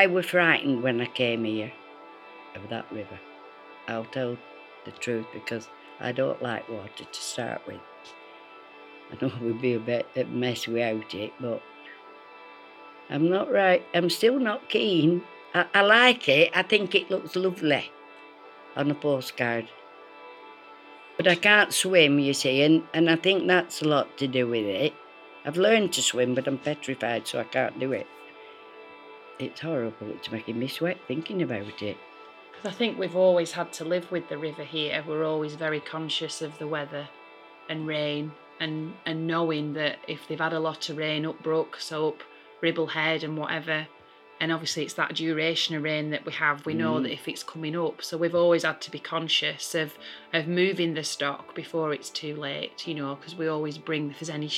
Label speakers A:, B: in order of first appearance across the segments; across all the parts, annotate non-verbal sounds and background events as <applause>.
A: I was frightened when I came here of that river. I'll tell the truth because I don't like water to start with. I know it would be a bit a mess without it, but I'm not right. I'm still not keen. I, I like it. I think it looks lovely on a postcard. But I can't swim, you see, and, and I think that's a lot to do with it. I've learned to swim, but I'm petrified, so I can't do it. It's horrible. It's making me sweat thinking about it.
B: Because I think we've always had to live with the river here. We're always very conscious of the weather and rain and, and knowing that if they've had a lot of rain up Brook, so up Ribble Head and whatever, and obviously it's that duration of rain that we have, we know
A: Mm.
B: that if it's coming up. So we've always had to be conscious of, of moving the stock before it's too late, you know, because we always bring, if there's any,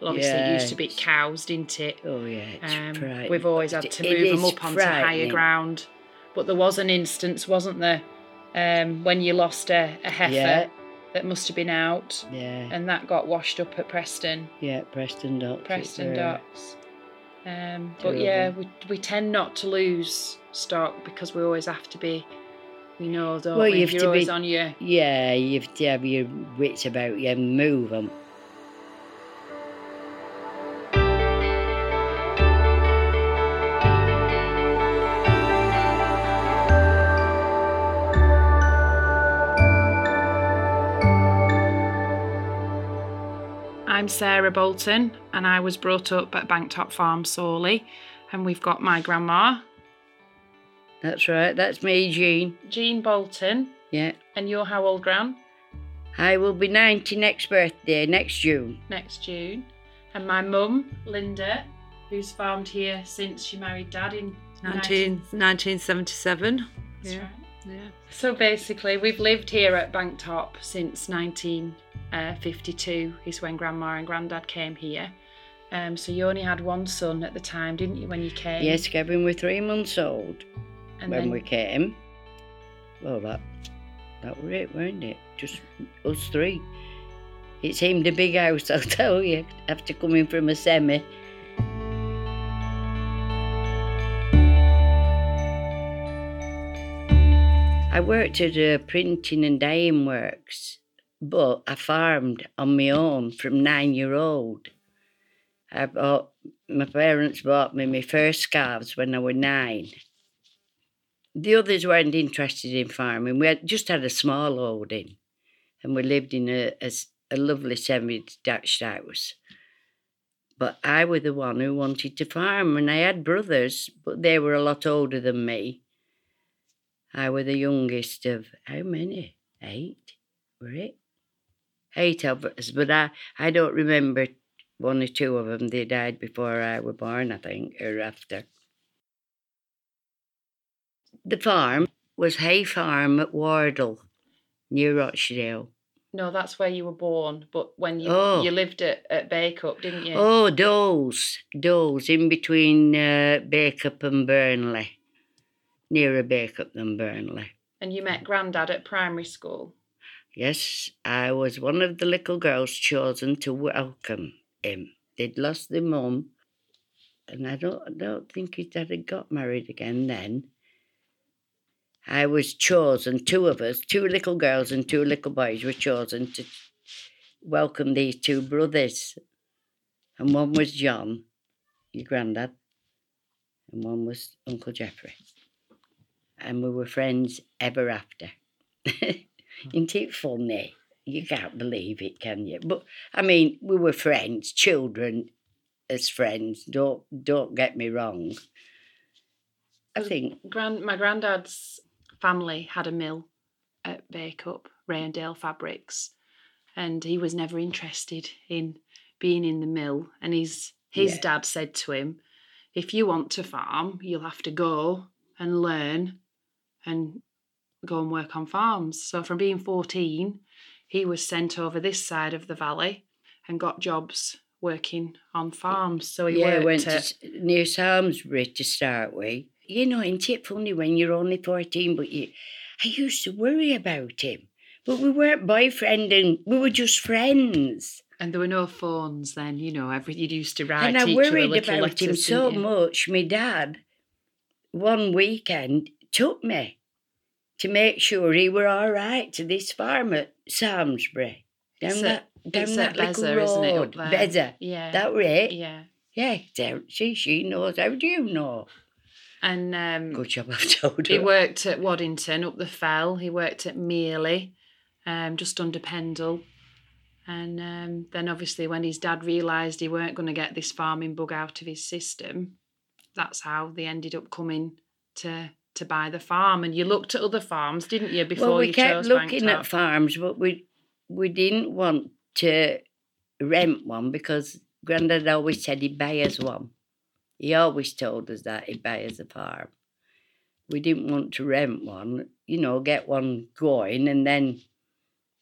B: well, obviously it used to be cows, didn't it?
A: Oh, yeah,
B: Um, we've always had to move them up onto higher ground. But there was an instance, wasn't there, um, when you lost a, a heifer
A: Yeah.
B: that must have been out,
A: Yeah,
B: and that got washed up at Preston,
A: yeah, Preston Docks.
B: Preston
A: yeah.
B: Docks. Um, but yeah, we, we tend not to lose stock because we always have to be, we know, don't
A: Well,
B: we?
A: you have
B: You're
A: to
B: always
A: be-
B: on your
A: Yeah, you have to have your wits about you and move them.
B: I'm Sarah Bolton, and I was brought up at Banktop Farm, Sawley, and we've got my grandma,
A: That's right, that's me, Jean.
B: Jean Bolton,
A: Yeah.
B: and you're how old, Gran?
A: I will be 90 next birthday, next June.
B: Next June, and my mum, Linda, who's farmed here since she married Dad in
C: 19, 1977.
B: That's
C: Yeah.
B: right.
C: Yeah.
B: So basically, we've lived here at Banktop since 1952. Is when Grandma and Grandad came here. Um, so you only had one son at the time, didn't you, when you came?
A: Yes, Kevin was three months old
B: And
A: when
B: then
A: we came. Well, that that were it, weren't it? Just us three. It seemed a big house, <laughs> I'll tell you, after coming from a semi. I worked at a printing and dyeing works, but I farmed on my own from nine year old. I bought my parents bought me my first scarves when I was nine. The others weren't interested in farming. We had, just had a small holding, and we lived in a lovely semi-detached house. But I was the one who wanted to farm, and I had brothers, but they were a lot older than me. I was the youngest of how many? Eight, were it? Eight of us, but I, I don't remember one or two of them. They died before I was born, I think, or after. The farm was Hay Farm at Wardle, near Rochdale.
B: no, that's where you were born. But when you
A: Oh.
B: you lived at at Bacup, didn't you?
A: Oh, Doles, Doles, in between uh, Bacup and Burnley, nearer Bacup than Burnley.
B: And you met Grandad at primary school.
A: Yes, I was one of the little girls chosen to welcome him. They'd lost their mum, and I don't, I don't think his dad had got married again then. I was chosen, two of us, two little girls and two little boys were chosen to welcome these two brothers. And one was John, your granddad, and one was Uncle Geoffrey. And we were friends ever after. <laughs> Isn't it funny? You can't believe it, can you? But I mean, we were friends, children as friends. Don't don't get me wrong. I think
B: Grand my granddad's family had a mill at Bacup, Rayondale Fabrics, and he was never interested in being in the mill. And his his
A: Yeah.
B: dad said to him, "If you want to farm, you'll have to go and learn, and go and work on farms." So from being fourteen, he was sent over this side of the valley and got jobs working on farms. So he
A: yeah, went to,
B: at
A: s- near Samlesbury to start with. You know, ain't it funny when you're only 14, but you, I used to worry about him. But we weren't boyfriend and we were just friends.
B: And there were no phones then, you know, every you used to write
A: and I worried about him so much. My dad one weekend took me to make sure he were all right to this farm at Samlesbury. Down that, down that
B: at
A: little
B: Beza,
A: road.
B: isn't it, up there?
A: Beza.
B: Yeah.
A: That it.
B: yeah.
A: Yeah, there- see, she knows. How do you know?
B: And um,
A: Good job I've <laughs> told her.
B: he worked at Waddington up the fell. He worked at Mearley, um, just under Pendle. And um, then obviously when his dad realised he weren't going to get this farming bug out of his system, that's how they ended up coming to to buy the farm. And you looked at other farms, didn't you, before
A: well, we
B: you
A: kept looking at farms, but we we didn't want to rent one because Grandad always said he'd buy us one. He always told us that he'd buy us a farm. We didn't want to rent one, you know, get one going and then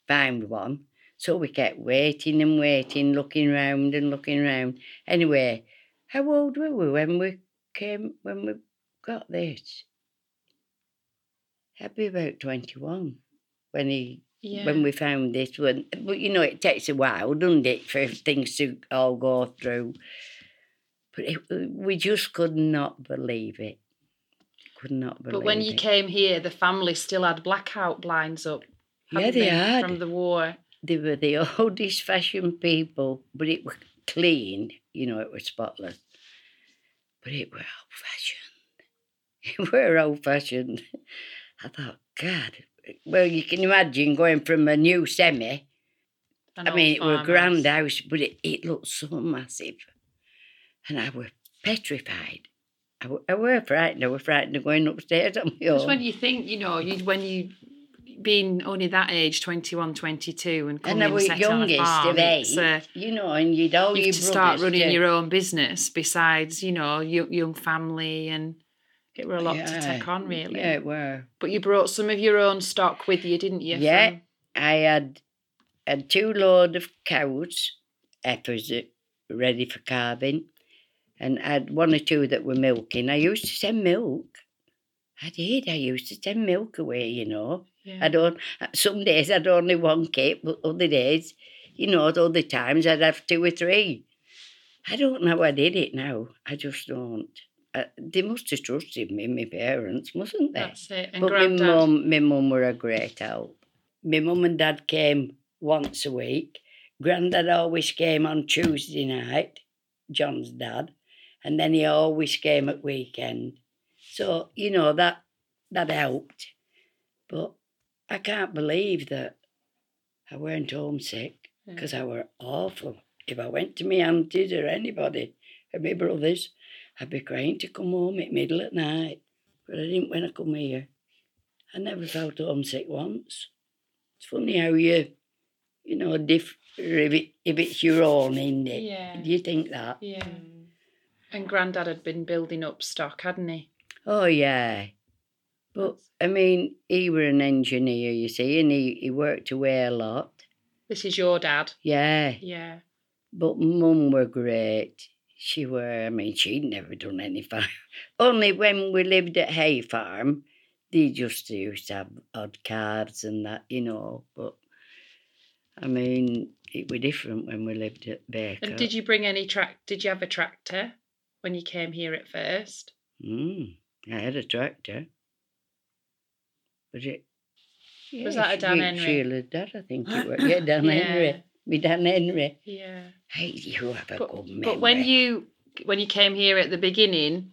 A: find one. So we kept waiting and waiting, looking round and looking round. Anyway, how old were we when we came when we got this? I'd be about twenty one when he
B: yeah.
A: when we found this one. But you know, it takes a while, doesn't it, for things to all go through. But it, we just could not believe it. Could not believe
B: but when you
A: it.
B: came here, the family still had blackout blinds up.
A: Yeah,
B: hadn't
A: they had.
B: From the war.
A: they were the <laughs> oldest fashioned people, but it was clean, you know, it was spotless. But it were old fashioned. <laughs> It were old fashioned. I thought, God, well, you can imagine going from a new semi.
B: an
A: I mean, it was a grand house, but it, it looked so massive. And I were petrified. I, I were frightened. I were frightened of going upstairs on my own.
B: when you think, you know, you when you being only that age, 21, 22, and
A: and
B: coming
A: I
B: and
A: was
B: setting on a
A: youngest
B: farm,
A: of eight,
B: uh,
A: you know, and you'd all
B: you to start running
A: to-
B: your own business besides, you know, young, young family, and it were a lot to take on, really.
A: Yeah, it were.
B: But you brought some of your own stock with you, didn't you?
A: Yeah.
B: from-
A: I had had two load of cows, heifers ready for calving, and I had one or two that were milking. I used to send milk. I did. I used to send milk away, you know.
B: yeah.
A: I don't. Some days I'd only one kit, but other days, you know, at other times I'd have two or three. I don't know how I did it now. I just don't. Uh, they must have trusted me, my parents, mustn't they?
B: That's it. And
A: But my mum, my mum were a great help. My mum and dad came once a week. Grandad always came on Tuesday night, John's dad, and then he always came at weekend. So you know that that helped. But I can't believe that I weren't homesick because I were awful. If I went to my aunties or anybody, or my brothers, I'd be crying to come home at middle at night. But I didn't when I come here. I never felt homesick once. It's funny how you, you know, diff- if, it, if it's your own, isn't it?
B: Yeah.
A: Do you think that?
B: Yeah. And granddad had been building up stock, hadn't he?
A: Oh, yeah. But, I mean, he were an engineer, you see, and he, he worked away a lot.
B: This is your dad.
A: Yeah.
B: Yeah.
A: But mum were great. She were, I mean, she'd never done any farm. <laughs> Only when we lived at Hay Farm, they just used to have odd calves and that, you know. But, I mean, it were different when we lived at Bacup.
B: And did you bring any track? Did you have a tractor when you came here at first?
A: Mm, I had a tractor. But it...
B: Was that a Dan
A: She-
B: Henry?
A: Sheila's dad, I think it <gasps> was. Yeah, Dan
B: Yeah.
A: Henry. Me Dan Henry.
B: Yeah.
A: Hey, you have a
B: But,
A: good memory.
B: but when you when you came here at the beginning,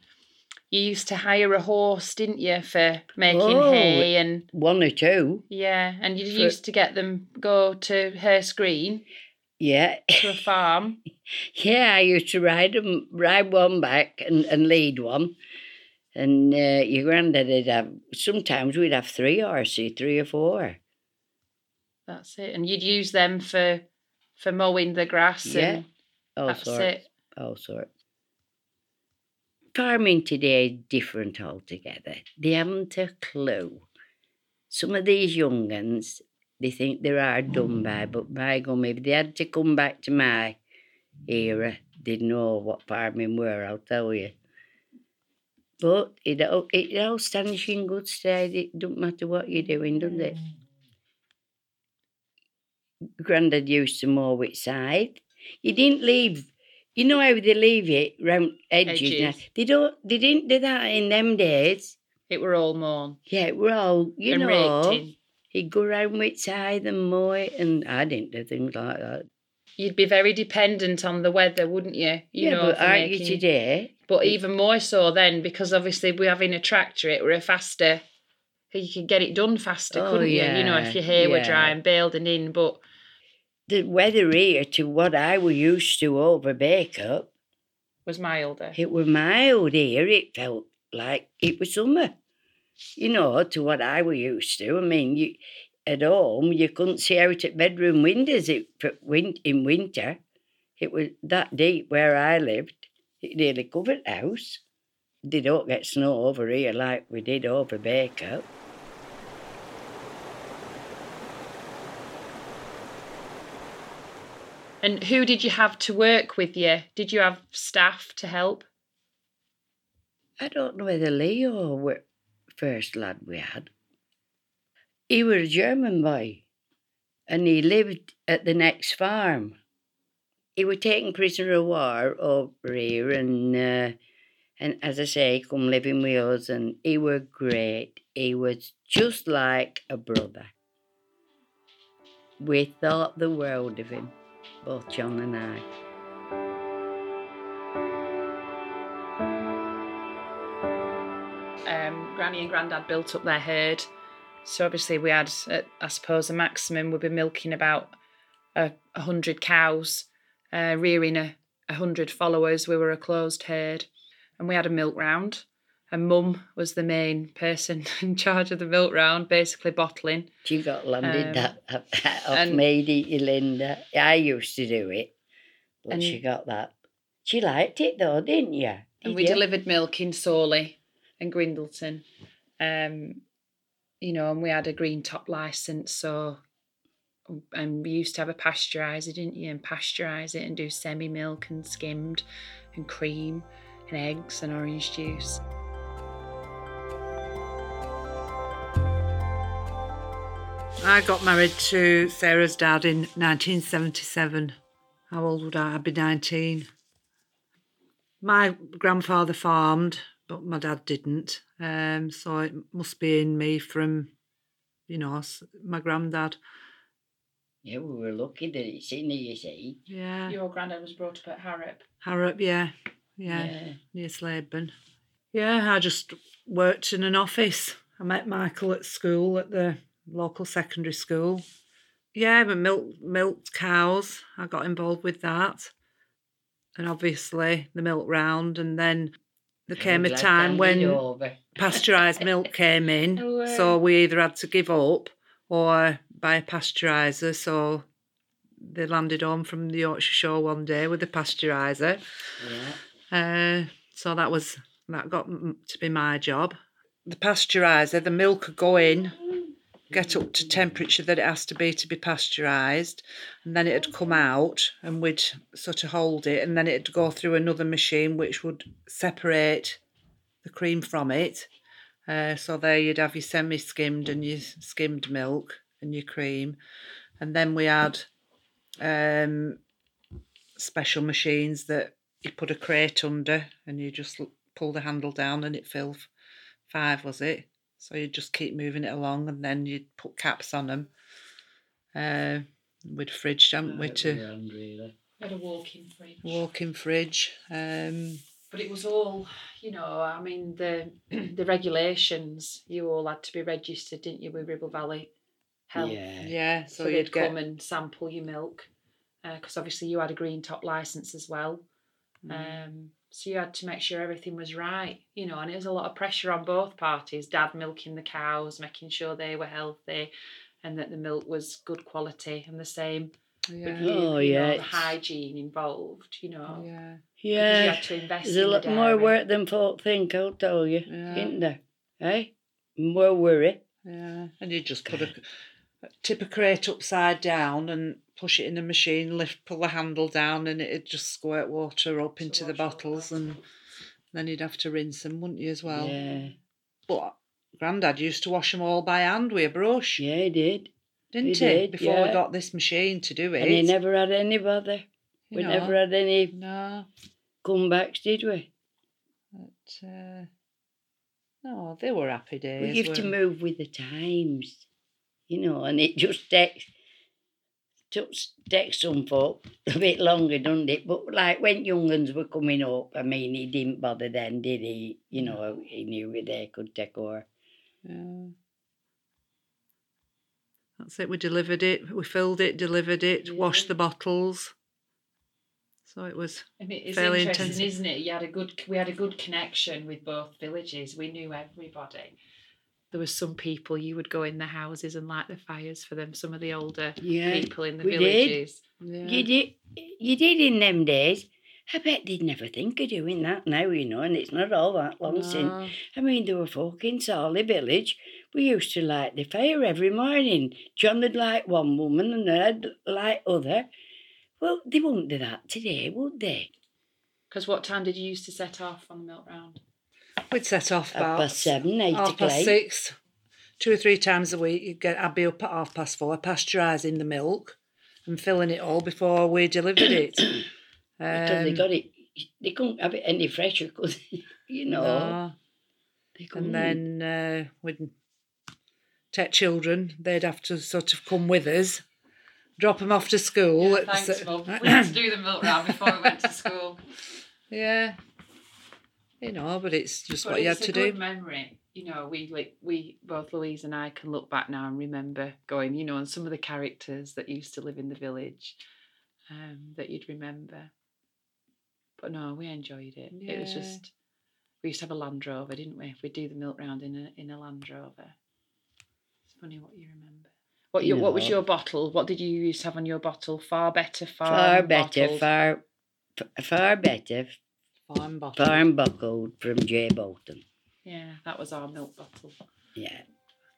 B: you used to hire a horse, didn't you, for making
A: Oh,
B: hay and
A: One or two.
B: yeah, and you
A: For-
B: used to get them go to Hurst Green
A: Yeah.
B: to a farm. <laughs>
A: Yeah, I used to ride 'em- ride one back and, and lead one. And uh, your granddad would have, sometimes we'd have three horses, three or four.
B: That's it. And you'd use them for for mowing the grass
A: Yeah,
B: and
A: All
B: that's
A: sorts.
B: it.
A: All sorts. Farming today is different altogether. They haven't a clue. Some of these young uns, they think they're hard done by, mm. but by gum, if they had to come back to my era, they'd know what farming were, I'll tell you. But it all, it all stands you in good stead. It don't matter what you're doing, does it? Mm. Grandad used to mow with scythe. You didn't leave You know how they leave it round edges, now? They don't. They didn't do that in them days.
B: It were all mown
A: Yeah, it were all you
B: and
A: know. He'd go round with side and mow it, and I didn't do things like that.
B: You'd be very dependent on the weather, wouldn't you? You
A: yeah,
B: know,
A: but aren't you today?
B: But even more so then, because obviously we're having a tractor, it were a faster. You could get it done faster,
A: Oh,
B: couldn't you? You know, if
A: yeah,
B: your hair were dry
A: yeah.
B: and baled and in. But
A: The weather here to what I were used to over Bacup,
B: was milder.
A: it were mild here. It felt like it was summer. You know, to what I were used to. I mean, you at home you couldn't see out at bedroom windows it, for win, in winter. It was that deep where I lived. It nearly covered the house. They don't get snow over here like we did over Bacup.
B: And who did you have to work with you? Did you have staff to help?
A: I don't know whether Leo were first lad we had. He was a German boy, and he lived at the next farm. He was taken prisoner of war over here, and uh, and as I say, come living with us, and he were great. He was just like a brother. We thought the world of him, both John and I.
B: um, Granny and Grandad built up their herd. So obviously we had, uh, I suppose, a maximum. We'd be milking about a, a hundred cows, uh, rearing a hundred followers. We were a closed herd, and we had a milk round. And Mum was the main person <laughs> in charge of the milk round, basically bottling.
A: She got landed
B: Um,
A: that off
B: and-
A: Mady Linda. I used to do it, but
B: And-
A: she got that. She liked it though, didn't you?
B: and we
A: you?
B: delivered milk in Sawley and Grindleton. Um, you know, and we had a green top license, so and we used to have a pasteurizer, didn't you? And pasteurize it and do semi milk and skimmed and cream and eggs and orange juice.
C: I got married to Sarah's dad in 1977. How old would I? I'd be 19. My grandfather farmed, but my dad didn't. Um, so it must be in me from, you know, my granddad.
A: Yeah, we were lucky that it's in here, you see.
C: Yeah.
B: Your granddad was brought up at Harrop.
C: Harrop, yeah. Yeah. Near Slaidburn. Yeah, I just worked in an office. I met Michael at school at the local secondary school. Yeah, but milk milked cows. I got involved with that. And obviously the milk round and then there came a time when <laughs> pasteurised milk came in. <laughs>
B: Oh.
C: So we either had to give up or buy a pasteuriser. So they landed home from the Yorkshire Show one day with a pasteuriser.
A: Yeah.
C: Uh, so that was that got to be my job. The pasteuriser, the milk would go in, get up to temperature that it has to be to be pasteurised, and then it'd come out, and we'd sort of hold it, and then it'd go through another machine which would separate the cream from it. Uh, so there you'd have your semi-skimmed and your skimmed milk and your cream, and then we had um, special machines that you put a crate under and you just pull the handle down and it filled five was it so you just keep moving it along and then you'd put caps on them uh, with fridge hadn't we to
A: really.
B: We had a walk-in fridge.
C: walk-in fridge um,
B: But it was all, you know, I mean, the <clears throat> the regulations, you all had to be registered, didn't you, with Ribble Valley Health?
A: Yeah.
C: yeah so,
B: So,
C: you'd
B: they'd
C: get
B: come and sample your milk, because obviously you had a green top license as well.
C: Mm.
B: Um, so you had to make sure everything was right, you know, and it was a lot of pressure on both parties. Dad milking the cows, making sure they were healthy, and that the milk was good quality, and the same
C: yeah
B: with you,
A: Oh,
B: you know,
A: yeah,
B: the hygiene involved, you know.
C: yeah
B: Because you
A: Yeah.
B: had to invest
A: There's
B: in
A: a
B: the
A: lot more work than folk think, I'll tell you.
C: Yeah.
A: Isn't there? Eh? More worry.
C: yeah and you just put a tip a crate upside down and push it in the machine lift pull the handle down and it'd just squirt water up into the bottles and then you'd have to rinse them wouldn't you as well
A: Yeah.
C: But Grandad used to wash them all by hand with a brush,
A: Yeah, he did.
C: didn't he?
A: he did,
C: Before we got this machine to do it.
A: And he never had any bother.
C: You
A: we
C: know,
A: never had any
C: No,
A: comebacks, did we?
C: but, uh, no, they were happy days.
A: we have to move with the times, you know, and it just takes took takes some folk <laughs> a bit longer, doesn't it? But like when young uns were coming up, I mean, he didn't bother then, did he? You know, he knew they could take over.
C: Yeah. That's it. We delivered it. We filled it, delivered it, washed the bottles. So it was.
B: I mean, it's
C: Fairly
B: interesting,
C: intensive.
B: isn't it? You had a good, we had a good connection with both villages. We knew everybody. There was some people you would go in the houses and light the fires for them. Some of the older
A: Yeah,
B: people in the
A: we did.
B: villages.
C: Yeah.
A: you did. You did in them days. I bet they'd never think of doing that now, you know, and it's not all that long since. I mean, there were folk in Sawley village. We used to light the fire every morning. John would light one woman and I'd light other. Well, they wouldn't do that today, would they?
B: Because what time did you used to set off on the milk round?
C: We'd set off
A: Half
C: about
A: past seven, eight
C: half
A: o'clock.
C: past six, two or three times a week. You'd get, I'd be up at half past four, pasteurising the milk and filling it all before we delivered it.
A: Because <clears throat> they
C: Um,
A: got it, they couldn't have it any fresher, because <laughs> you know.
C: no. And then uh, we'd take children. They'd have to sort of come with us, drop them off to school. at
B: thanks,
C: s-
B: Mum. <clears throat> We had to do the milk round before we went to school.
C: yeah, you know, but it's just
B: But
C: what you had
B: it's
C: to
B: a good
C: do.
B: memory. You know, we like we both Louise and I can look back now and remember going, you know, and some of the characters that used to live in the village um, that you'd remember. But no, we enjoyed it. It was just we used to have a Land Rover, didn't we? We'd do the milk round in a in a Land Rover. It's funny what you remember. What your what was your bottle? What did you used to have on your bottle? Far better, far
A: far better,
B: bottled.
A: far, far better, Farm buckled from J. Bolton.
B: Yeah, that was our milk bottle.
A: Yeah,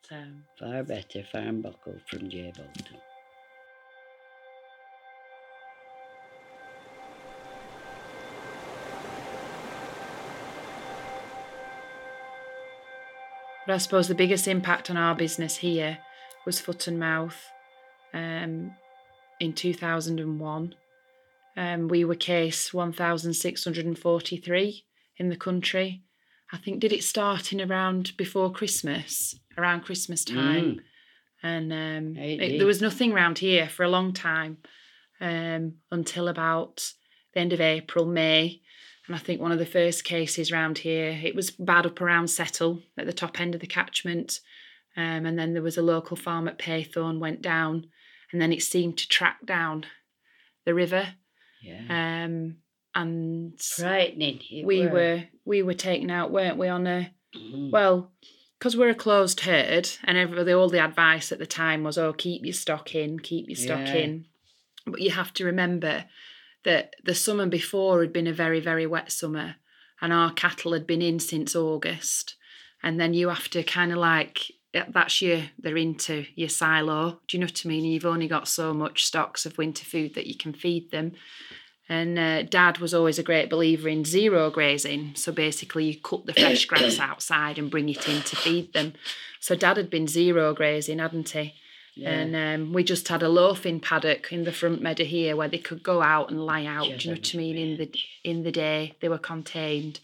B: But, um,
A: far better, farm buckled from J. Bolton.
B: But I suppose the biggest impact on our business here was foot and mouth um, in 2001. Um, we were case 1,643 in the country. I think, did it start in around before Christmas, around Christmas time?
A: Mm.
B: And um,
A: It
B: there was nothing around here for a long time um, until about the end of April, May. And I think one of the first cases round here, it was bad up around Settle at the top end of the catchment. Um, and then there was a local farm at Paythorne went down, and then it seemed to track down the river.
A: Yeah.
B: Um, and
A: Frightening.
B: we
A: were.
B: were we were taken out, weren't we, on a
A: Mm.
B: well, because we're a closed herd, and everybody, all the advice at the time was, "Oh, keep your stock in, keep your stock
A: Yeah.
B: in." But you have to remember that the summer before had been a very, very wet summer, and our cattle had been in since August, and then you have to kind of like that's your they're into your silo. Do you know what I mean? You've only got so much stocks of winter food that you can feed them. And uh, Dad was always a great believer in zero grazing. So basically, you cut the fresh <coughs> grass outside and bring it in to feed them. So Dad had been zero grazing, hadn't he?
A: Yeah.
B: And um, we just had a loafing paddock in the front meadow here where they could go out and lie out. Do you know what I mean? In the in the day, they were contained,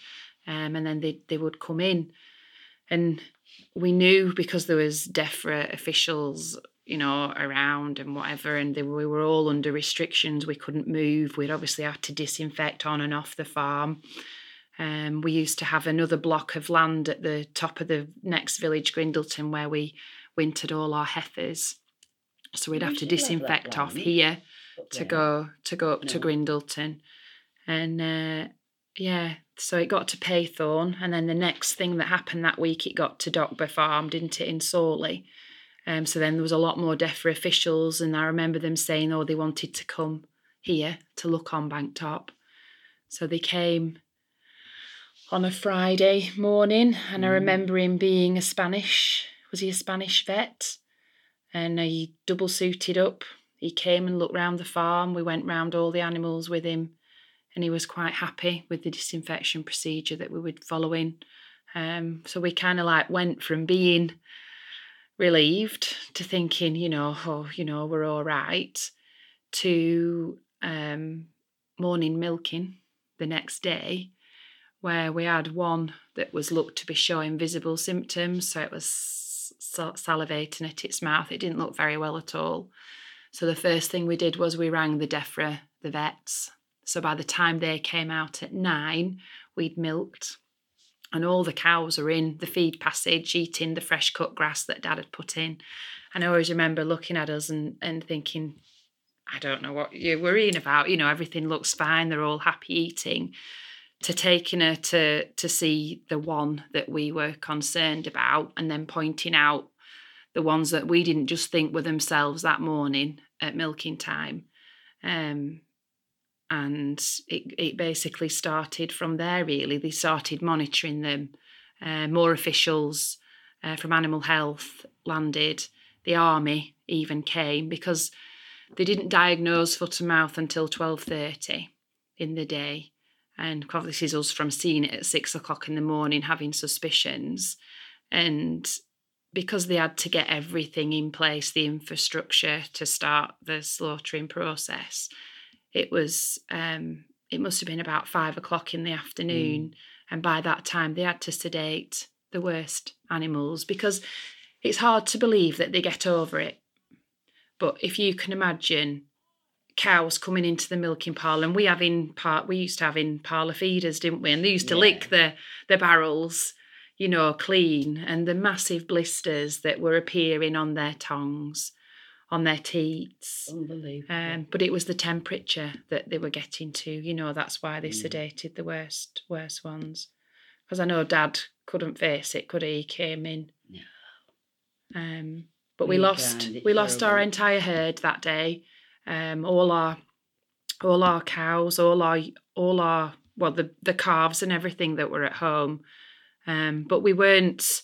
B: um, and then they they would come in, and we knew because there was DEFRA officials, you know, around and whatever, and they, we were all under restrictions. We couldn't move. We'd obviously had to disinfect on and off the farm. Um, we used to have another block of land at the top of the next village, Grindleton, where we wintered all our heifers. So we'd have to
A: still have that
B: disinfect off here to go to go up to Grindleton, and uh, yeah, so it got to Paythorne, and then the next thing that happened that week, it got to Dockber Farm, didn't it, in Sawley. Um, so then there was a lot more DEFRA officials, and I remember them saying, oh, they wanted to come here to look on Banktop. So they came on a Friday morning, and I
A: Mm.
B: remember him being a Spanish, was he a Spanish vet? And he double suited up. He came and looked round the farm. We went round all the animals with him, and he was quite happy with the disinfection procedure that we were following. Um, so we kind of like went from being relieved to thinking, you know, oh, you know, we're all right, to um, morning milking the next day, where we had one that was looked to be showing visible symptoms. So it was salivating at its mouth. It didn't look very well at all. So the first thing we did was we rang the DEFRA, the vets. So by the time they came out at nine, we'd milked and all the cows are in the feed passage eating the fresh cut grass that dad had put in. And I always remember looking at us and, and thinking, I don't know what you're worrying about. You know, everything looks fine. They're all happy eating. To taking her to to see the one that we were concerned about, and then pointing out the ones that we didn't just think were themselves that morning at milking time. Um, and it, it basically started from there, really. They started monitoring them. Uh, more officials uh, from Animal Health landed. The army even came because they didn't diagnose foot and mouth until 12.30 in the day. And this is us from seeing it at six o'clock in the morning, having suspicions. And because they had to get everything in place, the infrastructure to start the slaughtering process, it was um, it must have been about five o'clock in the afternoon, mm. and by that time they had to sedate the worst animals because it's hard to believe that they get over it. But if you can imagine cows coming into the milking parlour, and we have in part we used to have in parlour feeders, didn't we? And they used to yeah. lick the the barrels you know, clean and the massive blisters that were appearing on their tongues, on their teats.
A: Unbelievable.
B: Um, but it was the temperature that they were getting to, you know, that's why they mm. sedated the worst, worst ones. Because I know Dad couldn't face it, could he? He came in.
A: No.
B: Um, but we, we lost we lost our entire herd that day. Um, all our all our cows, all our all our well the the calves and everything that were at home um, but we weren't,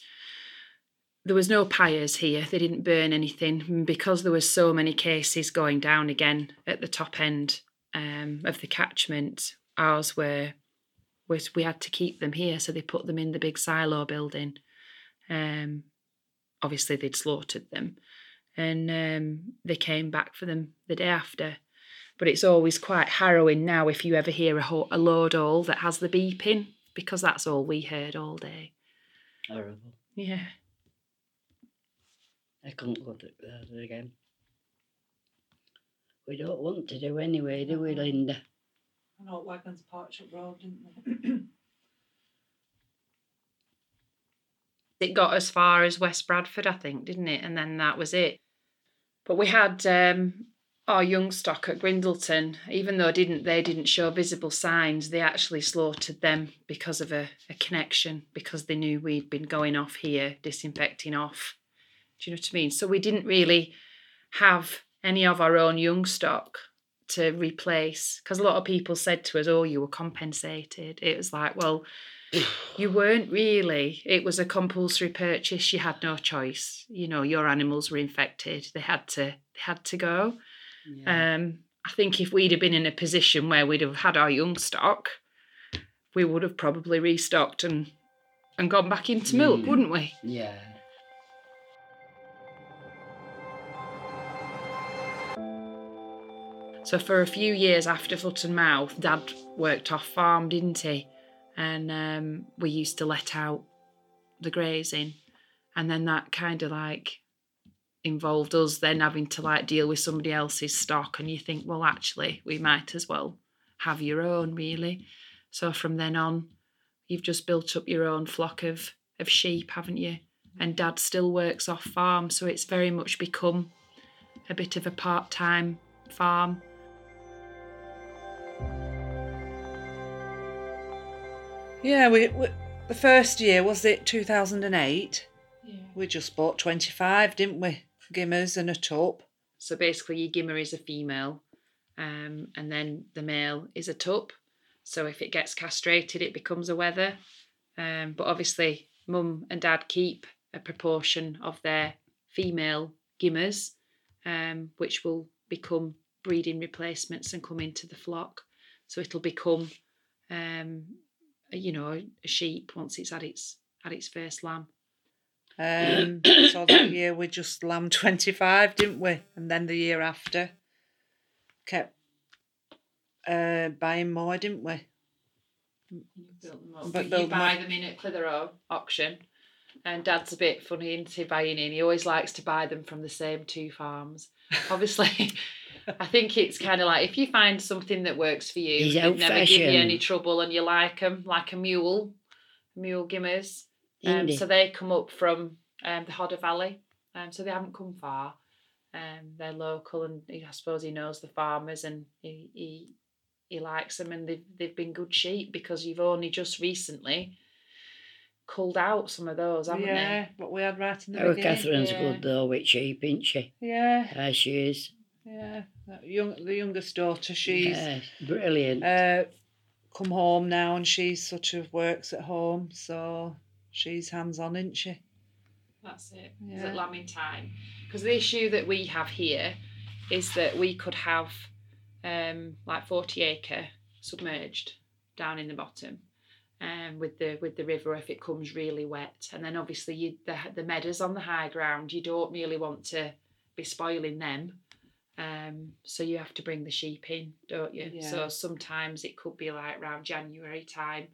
B: there was no pyres here. They didn't burn anything because there was so many cases going down again at the top end um, of the catchment. Ours were, was we had to keep them here, so they put them in the big silo building. Um, obviously, they'd slaughtered them, and um, they came back for them the day after. But it's always quite harrowing now if you ever hear a, ho- a load all that has the beeping because that's all we heard all day.
A: Horrible.
B: Yeah.
A: I couldn't go to that again. We don't want to do anyway, do we, Linda?
C: I know wagons parked up road, didn't they? <clears throat>
B: it got as far as West Bradford, I think, didn't it? And then that was it. But we had um, our young stock at Grindleton, even though didn't they didn't show visible signs, they actually slaughtered them because of a, a connection, because they knew we'd been going off here, disinfecting off. Do you know what I mean? So we didn't really have any of our own young stock to replace because a lot of people said to us, Oh, you were compensated. It was like, well, <sighs> you weren't really. It was a compulsory purchase. You had no choice. You know, your animals were infected. They had to they had to go. Yeah. Um, I think if we'd have been in a position where we'd have had our young stock, we would have probably restocked and and gone back into milk, mm. wouldn't we?
A: Yeah.
B: So for a few years after Foot and Mouth, Dad worked off farm, didn't he? And um, we used to let out the grazing, and then that kind of like involved us then having to like deal with somebody else's stock. And you think well actually we might as well have your own really. So from then on you've just built up your own flock of of sheep haven't you? And dad still works off farm so it's very much become a bit of a part-time farm
C: yeah we, we the first year was it 2008 yeah. we just bought 25 didn't we gimmers and a tup.
B: So basically, your gimmer is a female, um, and then the male is a tup. So if it gets castrated, it becomes a wether. Um, but obviously, mum and dad keep a proportion of their female gimmers, um, which will become breeding replacements and come into the flock. So it'll become, um, you know, a sheep once it's had its had its first lamb.
C: Um, so that <coughs> year we just lamb 25, didn't we? And then the year after kept uh, buying more, didn't we?
B: Built them up.
C: But
B: But you
C: build
B: buy them in at Clitheroe auction. And Dad's a bit funny into buying in. He always likes to buy them from the same two farms. <laughs> Obviously, I think it's kind of like if you find something that works for you,
A: He's
B: they've never give you any trouble, and you like them, like a mule, mule gimmers. Um, so they come up from um, the Hodder Valley, um, so they haven't come far. Um, they're local, and I suppose he knows the farmers, and he he, he likes them, and they've they've been good sheep because you've only just recently culled out some of those, haven't
C: yeah, what we had right in the
A: Our
C: beginning.
A: Catherine's
B: yeah.
A: good though with sheep, isn't she?
C: Yeah,
A: Ah, she is.
C: Yeah. That young, the youngest daughter, she's
A: Yeah, brilliant.
C: uh, come home now, and she sort of works at home, so she's hands on, isn't she?
B: That's it. Is
C: Yeah.
B: it lambing time? Because the issue that we have here is that we could have um, like 40 acre submerged down in the bottom um, with the with the river if it comes really wet. And then obviously you, the, the meadows on the high ground, you don't really want to be spoiling them. Um, so you have to bring the sheep in, don't you?
C: Yeah.
B: So sometimes it could be like around January time,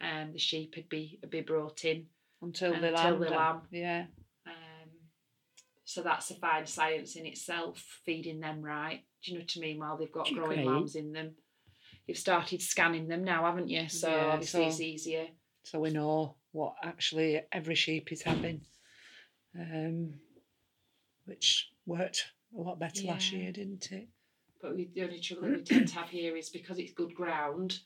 B: and the sheep would be would be brought in
C: Until they
B: Until they lamb.
C: Yeah.
B: um, so that's a fine science in itself, feeding them right. Do you know what I mean? While they've got growing
A: great.
B: lambs in them. You've started scanning them now, haven't you? So
C: Yeah,
B: obviously it's easier.
C: So we know what actually every sheep is having. Um, which worked a lot better last year, didn't it?
B: But we, the only trouble that we tend to have here is because it's good ground,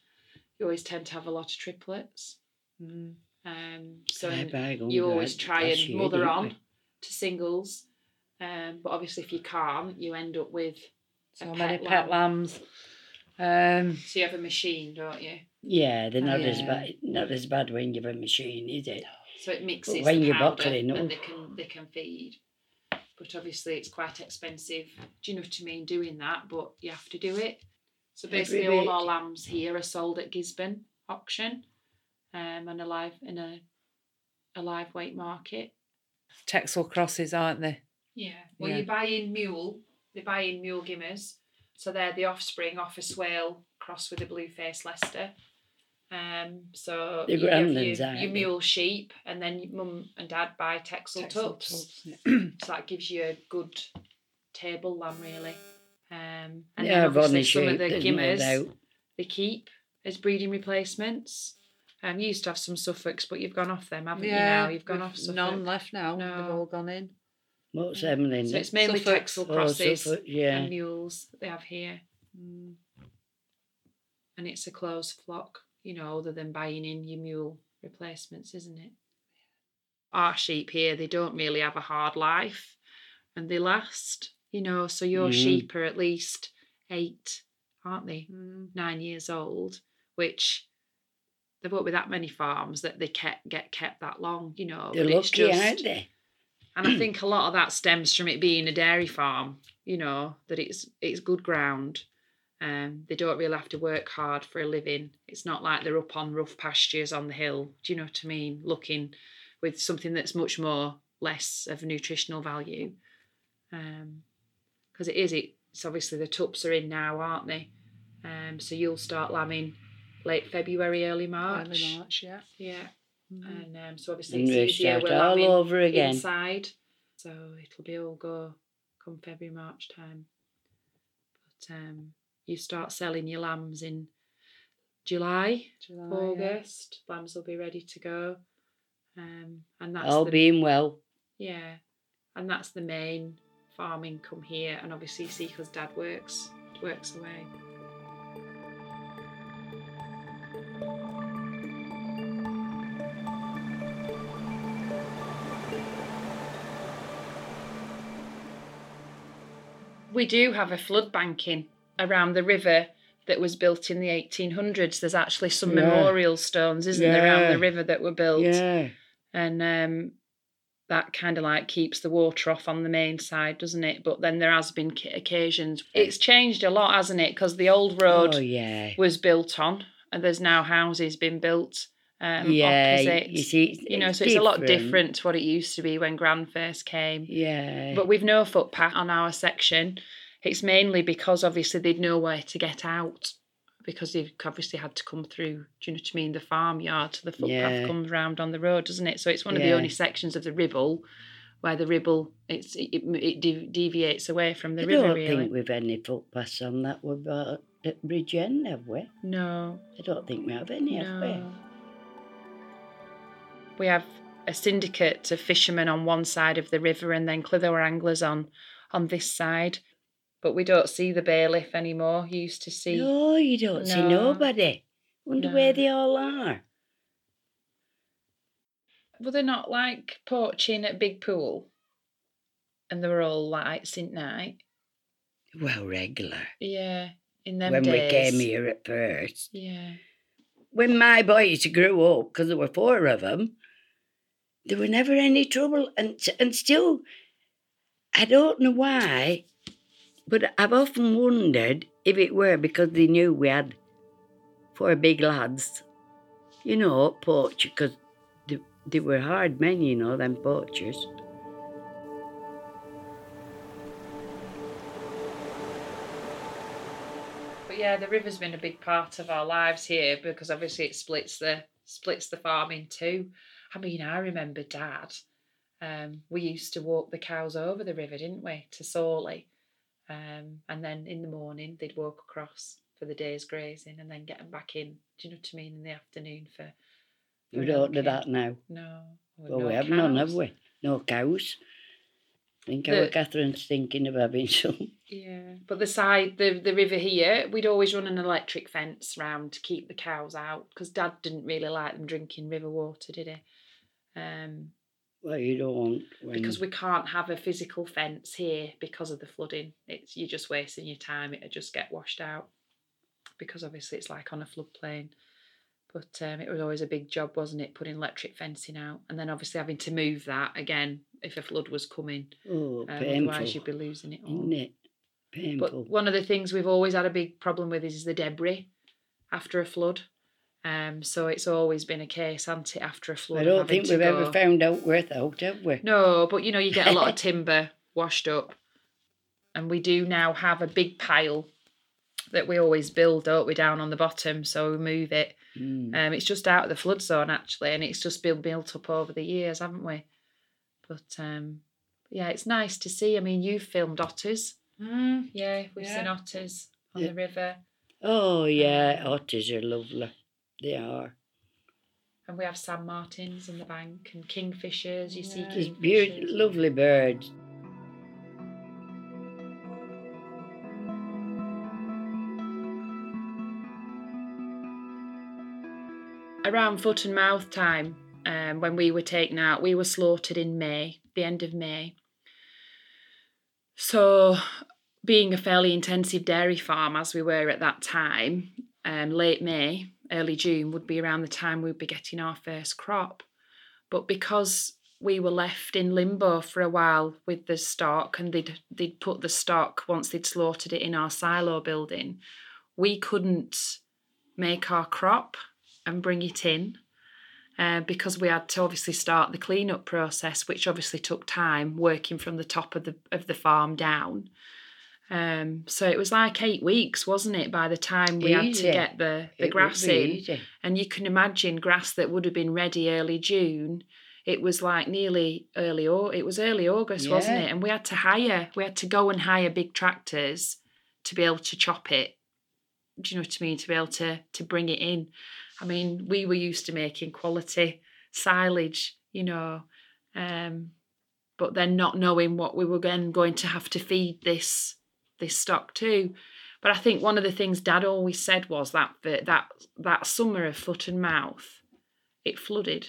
B: you always tend to have a lot of triplets.
C: Mm.
B: Um, so
A: I buy them
B: you always try and
A: year,
B: mother on
A: we?
B: to singles. Um, but obviously if you can't, you end up with
C: So many
B: pet
C: pet
B: lamb.
C: lambs. Um,
B: So you have a machine, don't you?
A: Yeah, they're not as
C: Yeah.
A: bad. Not as bad when you have a machine, is it?
B: So it mixes
A: when
B: the
A: you're
B: powder
A: bottling,
B: and
A: oh.
B: they can they can feed. But obviously it's quite expensive. Do you know what I mean? Doing that, but you have to do it. So basically, all our lambs here are sold at Gisburn auction, um, and a live in a a live weight market.
C: Texel crosses, aren't they?
B: Yeah. Well,
C: Yeah.
B: you buy in mule. They buy in mule gimmers, so they're the offspring off a swale cross with a blue faced Leicester. Um, so
A: The
B: you have
A: Gremlins,
B: your,
A: aren't
B: your
A: they?
B: mule sheep, and then mum and dad buy Texel,
C: Texel
B: tups.
C: tubs, <clears throat> yeah.
B: So that gives you a good table lamb, really. Um, and
A: yeah,
B: then
A: bonny
B: obviously some
A: sheep.
B: of the
A: there's no
B: gimmers they keep as breeding replacements. Um, you used to have some Suffolks, but you've gone off them, haven't you? Now you've gone off Suffolk.
C: None left now.
B: No.
C: They've all gone in.
A: What's them then?
B: So it's mainly
C: Suffolks.
B: Texel
A: Oh,
B: crosses
A: Suffolk, yeah.
B: and mules that they have here,
C: Mm.
B: and it's a closed flock. You know, other than buying in your mule replacements, isn't it? Our sheep here, they don't really have a hard life, and they last. You know, so your
A: Mhm.
B: sheep are at least eight, aren't they?
C: Mm.
B: Nine years old, which there won't be that many farms that they kept get kept that long. You know,
A: They're
B: but it's
A: lucky,
B: just
A: aren't they?
B: and I think a lot of that stems from it being a dairy farm. You know that it's it's good ground. Um, they don't really have to work hard for a living. It's not like they're up on rough pastures on the hill. Do you know what I mean? Looking with something that's much more less of nutritional value. Because it is. It's obviously the tups are in now, aren't they? Um, so you'll start lambing late February, early March.
C: Early March, yeah.
B: Yeah.
C: Mm.
B: And um, so obviously
A: And
B: it's easier.
A: start
B: We're
A: all over again.
B: inside, so it'll be all go come February March time. But um, you start selling your lambs in July,
C: July, yeah.
B: August. Lambs will be ready to go, um, and that's
A: All
B: the,
A: being well.
B: yeah, and that's the main farm income here. And obviously, Seeker's dad works works away. We do have a flood banking around the river that was built in the 1800s. There's actually some
A: Yeah.
B: memorial stones, isn't there, around the river that were built
A: Yeah.
B: and um, that kind of like keeps the water off on the main side, doesn't it? But then there has been occasions. It's changed a lot, hasn't it? Because the old road
A: Oh yeah.
B: was built on, and there's now houses being built um,
A: yeah.
B: opposite.
A: You see,
B: You know, so it's a lot different to what it used to be when Gran first came.
A: Yeah.
B: But we've no footpath on our section. It's mainly because obviously they'd nowhere to get out because they've obviously had to come through. Do you know what I mean? The farmyard to the footpath
A: Yeah.
B: comes round on the road, doesn't it? So it's one of the only sections of the Ribble where the Ribble it's it, it deviates away from the river.
A: I
B: river.
A: don't
B: really,
A: think we've any footpaths on that we've got uh, at Bridge End, have we?
B: no,
A: I don't think we have any, have we?
B: no. We have a syndicate of fishermen on one side of the river, and then Clitheroe anglers on on this side. But we don't see the bailiff anymore. You used to see.
A: No, you don't see nobody. Wonder where they all are.
B: Were they not like poaching at Big Pool? And they were all lights St Night.
A: Well, regular.
B: Yeah, in them
A: when
B: days.
A: we came here at first.
B: Yeah.
A: When my boys grew up, because there were four of them, there were never any trouble. And, and still, I don't know why, but I've often wondered if it were because they knew we had four big lads, you know, poacher, because they, they were hard men, you know, them poachers.
B: But yeah, the river's been a big part of our lives here because obviously it splits the splits the farm in two. I mean, I remember Dad. Um, we used to walk the cows over the river, didn't we, to Sawley, um, and then in the morning they'd walk across for the day's grazing, and then get them back in. Do you know what I mean? In the afternoon for. for
A: We don't do that now.
B: No.
A: Well,
B: no
A: we have none, have we? No cows. I think
B: The-
A: our Catherine's thinking of having <laughs> some.
B: Yeah, but the side, the the river here, we'd always run an electric fence round to keep the cows out because Dad didn't really like them drinking river water, did he? Um,
A: Well, you don't want when
B: because we can't have a physical fence here because of the flooding. It's you're just wasting your time. It'll just get washed out because obviously it's like on a floodplain. But um, it was always a big job, wasn't it, putting electric fencing out, and then obviously having to move that again if a flood was coming.
A: oh
B: Um,
A: painful,
B: otherwise, you'd be losing it all.
A: isn't it? Painful.
B: But one of the things we've always had a big problem with is the debris after a flood. Um, so it's always been a case, hasn't it, after a flood?
A: I don't think we've ever found out worth out, have we?
B: No, but you know, you get a lot of <laughs> timber washed up. And we do now have a big pile that we always build, don't we, down on the bottom. So we move it.
A: Mm.
B: Um, it's just out of the flood zone actually, and it's just been built up over the years, haven't we? But um, yeah, it's nice to see. I mean, you've filmed otters.
C: Mm.
B: Yeah, we've seen otters on
A: Yeah.
B: the river.
A: Oh yeah,
B: Um,
A: otters are lovely. They are.
B: And we have Sand Martins in the bank and kingfishers. You see
C: Yeah.
A: There's
B: kingfishers.
A: beautiful, lovely birds.
B: Around foot and mouth time, um, when we were taken out, we were slaughtered in May, the end of May. So, being a fairly intensive dairy farm as we were at that time, um, late May, early June would be around the time we'd be getting our first crop. But because we were left in limbo for a while with the stock, and they'd they'd put the stock once they'd slaughtered it in our silo building, we couldn't make our crop and bring it in uh, because we had to obviously start the cleanup process, which obviously took time working from the top of the of the farm down. Um, so it was like eight weeks, wasn't it, by the time we had to get the, the
A: It
B: grass in?
A: easy.
B: And you can imagine grass that would have been ready early June. It was like nearly early or it was early August, wasn't it? And we had to hire, we had to go and hire big tractors to be able to chop it. Do you know what I mean? To be able to to bring it in. I mean, we were used to making quality silage, you know, um, but then not knowing what we were then going to have to feed this this stock too. But I think one of the things Dad always said was that that that, summer of foot and mouth, it flooded,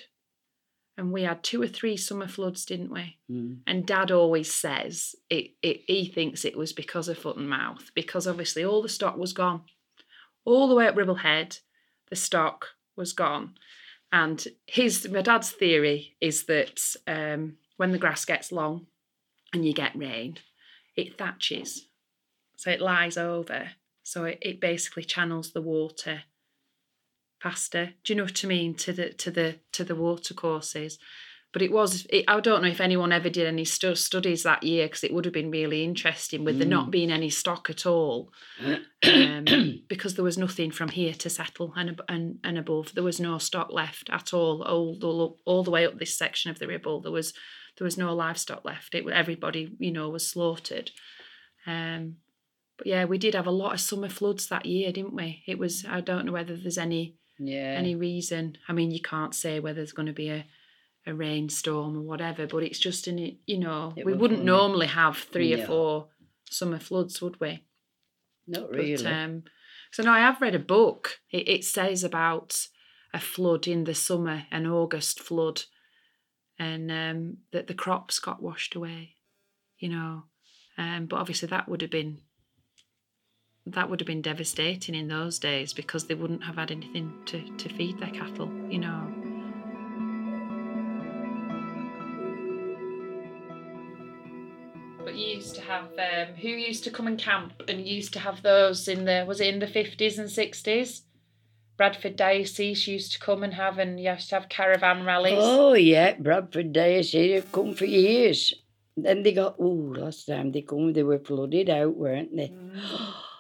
B: and we had two or three summer floods, didn't we?
A: Mm.
B: And Dad always says it, it. He thinks it was because of foot and mouth, because obviously all the stock was gone, all the way up Ribblehead, the stock was gone, and his my dad's theory is that um, when the grass gets long, and you get rain, it thatches, so it lies over, so it, it basically channels the water faster. Do you know what I mean? To the to the to the water courses. but it was. It, I don't know if anyone ever did any stu- studies that year because it would have been really interesting with there not being any stock at all, um, <coughs> because there was nothing from here to settle and and and above. There was no stock left at all. All all, all the way up this section of the Ribble, there was there was no livestock left. It everybody you know was slaughtered. Um, but yeah, we did have a lot of summer floods that year, didn't we? It was. I don't know whether there's any
A: Yeah.
B: any reason. I mean, you can't say whether there's going to be a, a rainstorm or whatever, but it's just in it, you know,
A: It
B: we wouldn't
A: funny.
B: normally have three or four summer floods, would we?
A: Not
B: But,
A: really.
B: um, so no, I have read a book. It, it says about a flood in the summer, an August flood, and um, that the crops got washed away, you know. Um, but obviously that would have been that would have been devastating in those days because they wouldn't have had anything to, to feed their cattle, you know. But you used to have um, who used to come and camp and used to have those in the was it in the fifties and sixties? Bradford Diocese used to come and have and you used to have caravan rallies.
A: Oh yeah, Bradford Diocese have come for years. Then they got oh last time they come they were flooded out, weren't they? <gasps>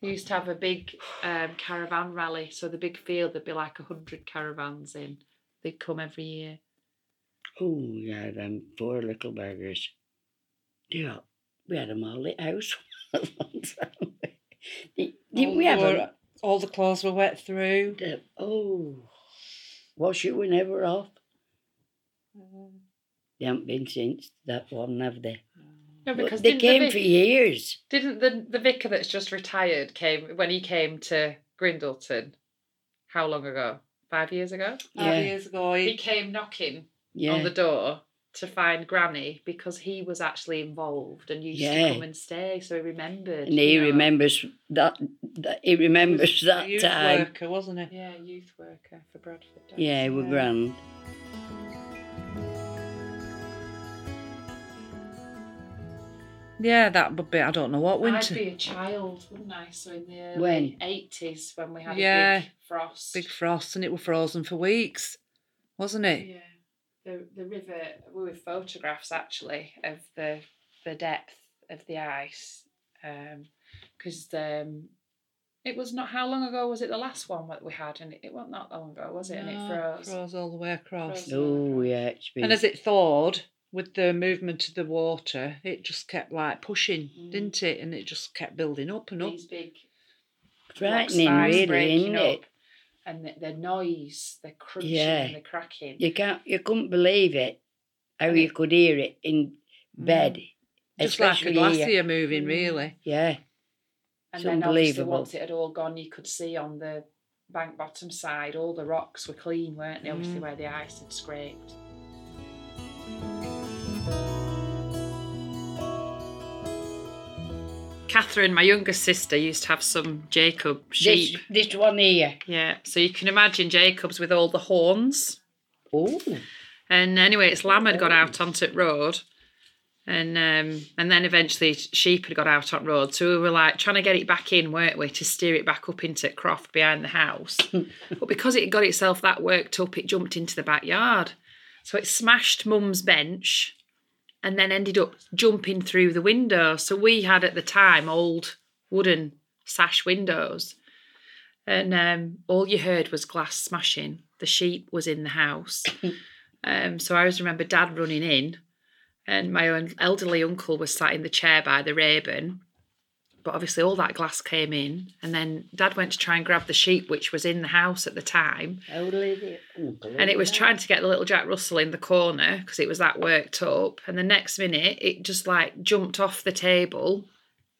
B: We used to have a big um, caravan rally, so the big field there'd be like a hundred caravans in. They'd come every year.
A: Oh yeah, them poor little beggars. Yeah, we had them all at house. Did- Didn't we have
C: all,
A: them?
C: all the clothes were wet through.
A: The- Oh, wash it whenever off. They haven't been since that one, have they?
B: No, because
A: they came
B: the,
A: for years.
B: didn't the the vicar that's just retired came when he came to Grindleton? How long ago? Five years ago.
C: Five
A: Yeah.
C: years ago,
B: He
C: he,
B: came knocking
A: Yeah,
B: on the door to find Granny because he was actually involved and used
A: Yeah.
B: to come and stay, so he remembered.
A: and he
B: you know.
A: remembers that, that. He remembers
C: a
A: that
C: youth
A: time.
C: worker, wasn't he?
B: Yeah, youth worker for Bradford.
A: Yeah, he were
C: Yeah.
A: grand.
C: Yeah, that would be. I don't know what winter.
B: I'd be a child, wouldn't I? So in the early
A: When?
B: eighties when we had
C: Yeah.
B: a big frost.
C: Big frost, and it were frozen for weeks, wasn't it?
B: Yeah. The the river we were photographs actually of the the depth of the ice. Um because um it was not how long ago was it the last one that we had and it, it wasn't that long ago, was it? and it
C: No,
B: froze.
C: froze all the way across.
B: Froze.
A: Oh yeah, it's been.
C: And as it thawed with the movement of the water, it just kept like pushing,
B: Mm.
C: didn't it? And it just kept building up and up.
B: These big
A: frightening,
B: blocks of ice
A: really, isn't it?
B: And the, the noise, the crunching
A: Yeah.
B: and the cracking.
A: You can't, you couldn't believe it. How you could hear it in bed,
C: Just like a
A: especially
C: glacier
A: here.
C: moving,
B: Mm.
C: really.
A: Yeah,
B: And
A: It's
B: then obviously once it had all gone, you could see on the bank bottom side all the rocks were clean, weren't they? Obviously
C: Mm.
B: where the ice had scraped. Catherine, my younger sister, used to have some Jacob sheep.
A: this this one here.
B: Yeah, so you can imagine Jacobs with all the horns.
A: Oh,
B: And anyway, its lamb had got out onto the road. And um, and then eventually sheep had got out on road. So we were like trying to get it back in, weren't we, to steer it back up into the Croft behind the house. <laughs> but because it got itself that worked up, it jumped into the backyard. So it smashed mum's bench and then ended up jumping through the window. So we had at the time old wooden sash windows. And um, all you heard was glass smashing. The sheep was in the house. <laughs> um, so I always remember dad running in, and my own elderly uncle was sat in the chair by the Rayburn. But obviously, all that glass came in, and then dad went to try and grab the sheep, which was in the house at the time.
A: how late it?
B: And it was trying to get the little Jack Russell in the corner because it was that worked up. And the next minute, it just like jumped off the table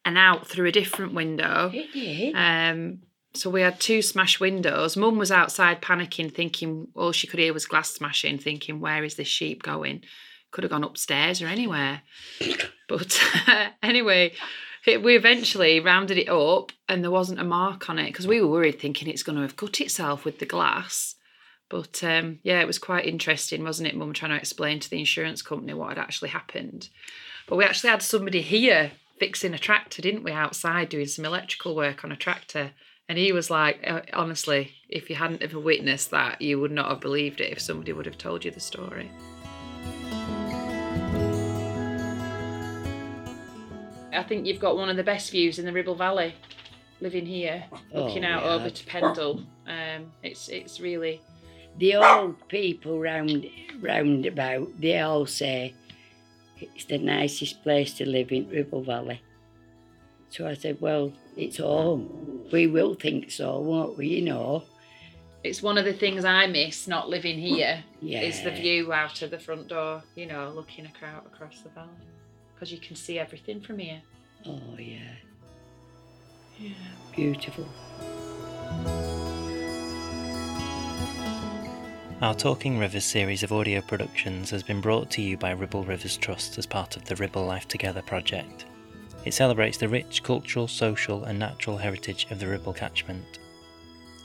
B: and out through a different window.
A: It did.
B: Um, so we had two smashed windows. Mum was outside panicking, thinking all she could hear was glass smashing, thinking, where is this sheep going? Could have gone upstairs or anywhere. But <laughs> anyway, it, we eventually rounded it up and there wasn't a mark on it because we were worried, thinking it's going to have cut itself with the glass. But um, yeah, it was quite interesting, wasn't it, Mum, trying to explain to the insurance company what had actually happened. But we actually had somebody here fixing a tractor, didn't we, outside doing some electrical work on a tractor. And he was like, uh, honestly, if you hadn't ever witnessed that, you would not have believed it if somebody would have told you the story. I think you've got one of the best views in the Ribble Valley, living here, looking
A: Oh,
B: out
A: yeah.
B: over to Pendle. Um, it's it's really
A: The old people round round about, they all say it's the nicest place to live in Ribble Valley. So I said, well, it's home. We will think so, won't we? You know.
B: it's one of the things I miss not living here
A: Yeah.
B: is the view out of the front door. You know, looking across across the valley because you can see everything from here.
A: Oh yeah,
B: Yeah.
A: beautiful.
D: Our Talking Rivers series of audio productions has been brought to you by Ribble Rivers Trust as part of the Ribble Life Together project. It celebrates the rich cultural, social, and natural heritage of the Ribble catchment.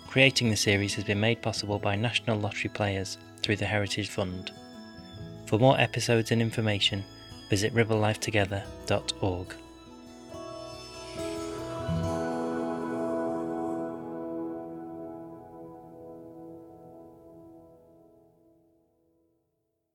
D: Creating the series has been made possible by National Lottery players through the Heritage Fund. For more episodes and information, visit ribblelifetogether.org.